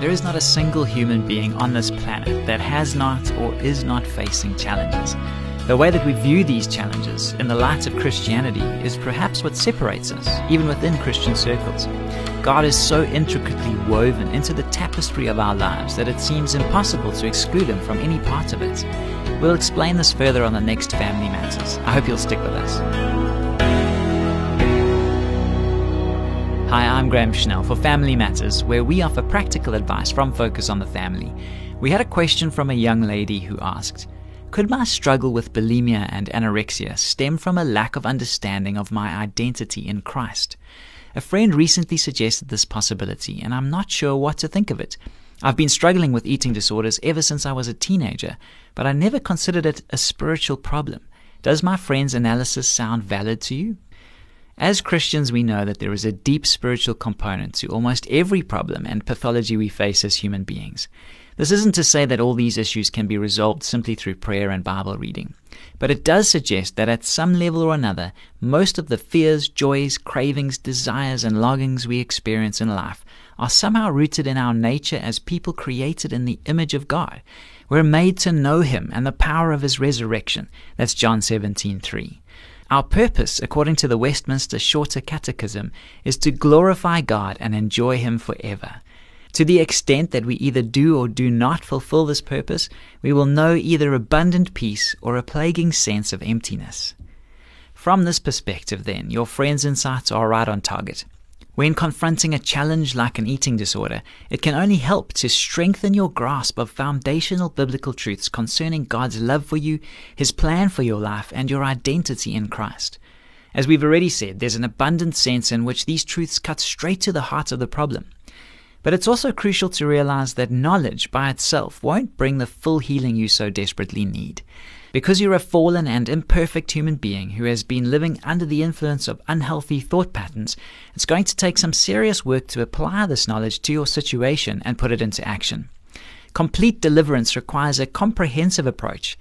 there is not a single human being on this planet that has not or is not facing challenges. The way that we view these challenges in the light of Christianity is perhaps what separates us, even within Christian circles. God is so intricately woven into the tapestry of our lives that it seems impossible to exclude Him from any part of it. We'll explain this further on the next Family Matters. I hope you'll stick with us. Hi, I'm Graham Schnell for Family Matters, where we offer practical advice from Focus on the Family. We had a question from a young lady who asked, could my struggle with bulimia and anorexia stem from a lack of understanding of my identity in Christ? A friend recently suggested this possibility, and I'm not sure what to think of it. I've been struggling with eating disorders ever since I was a teenager, but I never considered it a spiritual problem. Does my friend's analysis sound valid to you? As Christians, we know that there is a deep spiritual component to almost every problem and pathology we face as human beings. This isn't to say that all these issues can be resolved simply through prayer and Bible reading, but it does suggest that at some level or another, most of the fears, joys, cravings, desires, and longings we experience in life are somehow rooted in our nature as people created in the image of God. We're made to know Him and the power of His resurrection. That's John 17:3. Our purpose, according to the Westminster Shorter Catechism, is to glorify God and enjoy Him forever. To the extent that we either do or do not fulfill this purpose, we will know either abundant peace or a plaguing sense of emptiness. From this perspective, then, your friend's insights are right on target. When confronting a challenge like an eating disorder, it can only help to strengthen your grasp of foundational biblical truths concerning God's love for you, His plan for your life, and your identity in Christ. As we've already said, there's an abundant sense in which these truths cut straight to the heart of the problem. But it's also crucial to realize that knowledge by itself won't bring the full healing you so desperately need. Because you're a fallen and imperfect human being who has been living under the influence of unhealthy thought patterns, it's going to take some serious work to apply this knowledge to your situation and put it into action. Complete deliverance requires a comprehensive approach.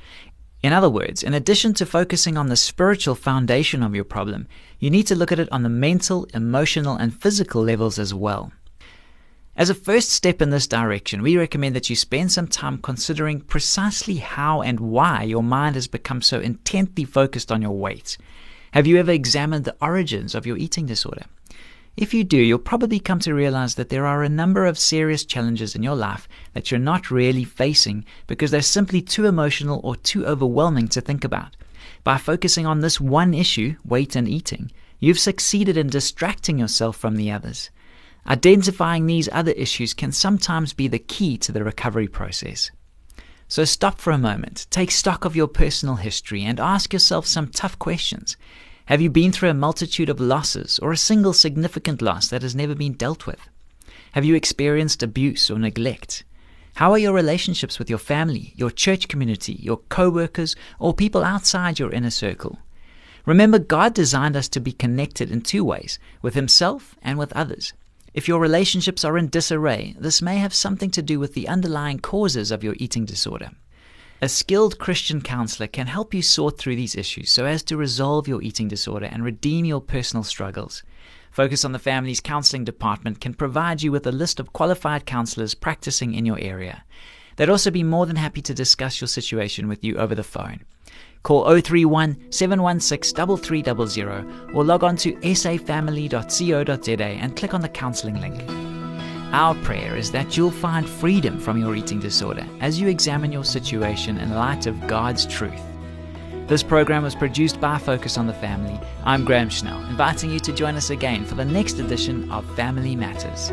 In other words, in addition to focusing on the spiritual foundation of your problem, you need to look at it on the mental, emotional, and physical levels as well. As a first step in this direction, we recommend that you spend some time considering precisely how and why your mind has become so intently focused on your weight. Have you ever examined the origins of your eating disorder? If you do, you'll probably come to realize that there are a number of serious challenges in your life that you're not really facing because they're simply too emotional or too overwhelming to think about. By focusing on this one issue, weight and eating, you've succeeded in distracting yourself from the others. Identifying these other issues can sometimes be the key to the recovery process. So stop for a moment, take stock of your personal history, and ask yourself some tough questions. Have you been through a multitude of losses or a single significant loss that has never been dealt with? Have you experienced abuse or neglect? How are your relationships with your family, your church community, your co workers, or people outside your inner circle? Remember, God designed us to be connected in two ways with Himself and with others. If your relationships are in disarray, this may have something to do with the underlying causes of your eating disorder. A skilled Christian counselor can help you sort through these issues so as to resolve your eating disorder and redeem your personal struggles. Focus on the Family's Counseling Department can provide you with a list of qualified counselors practicing in your area. They'd also be more than happy to discuss your situation with you over the phone. Call 031 716 3300 or log on to safamily.co.za and click on the counseling link. Our prayer is that you'll find freedom from your eating disorder as you examine your situation in light of God's truth. This program was produced by Focus on the Family. I'm Graham Schnell, inviting you to join us again for the next edition of Family Matters.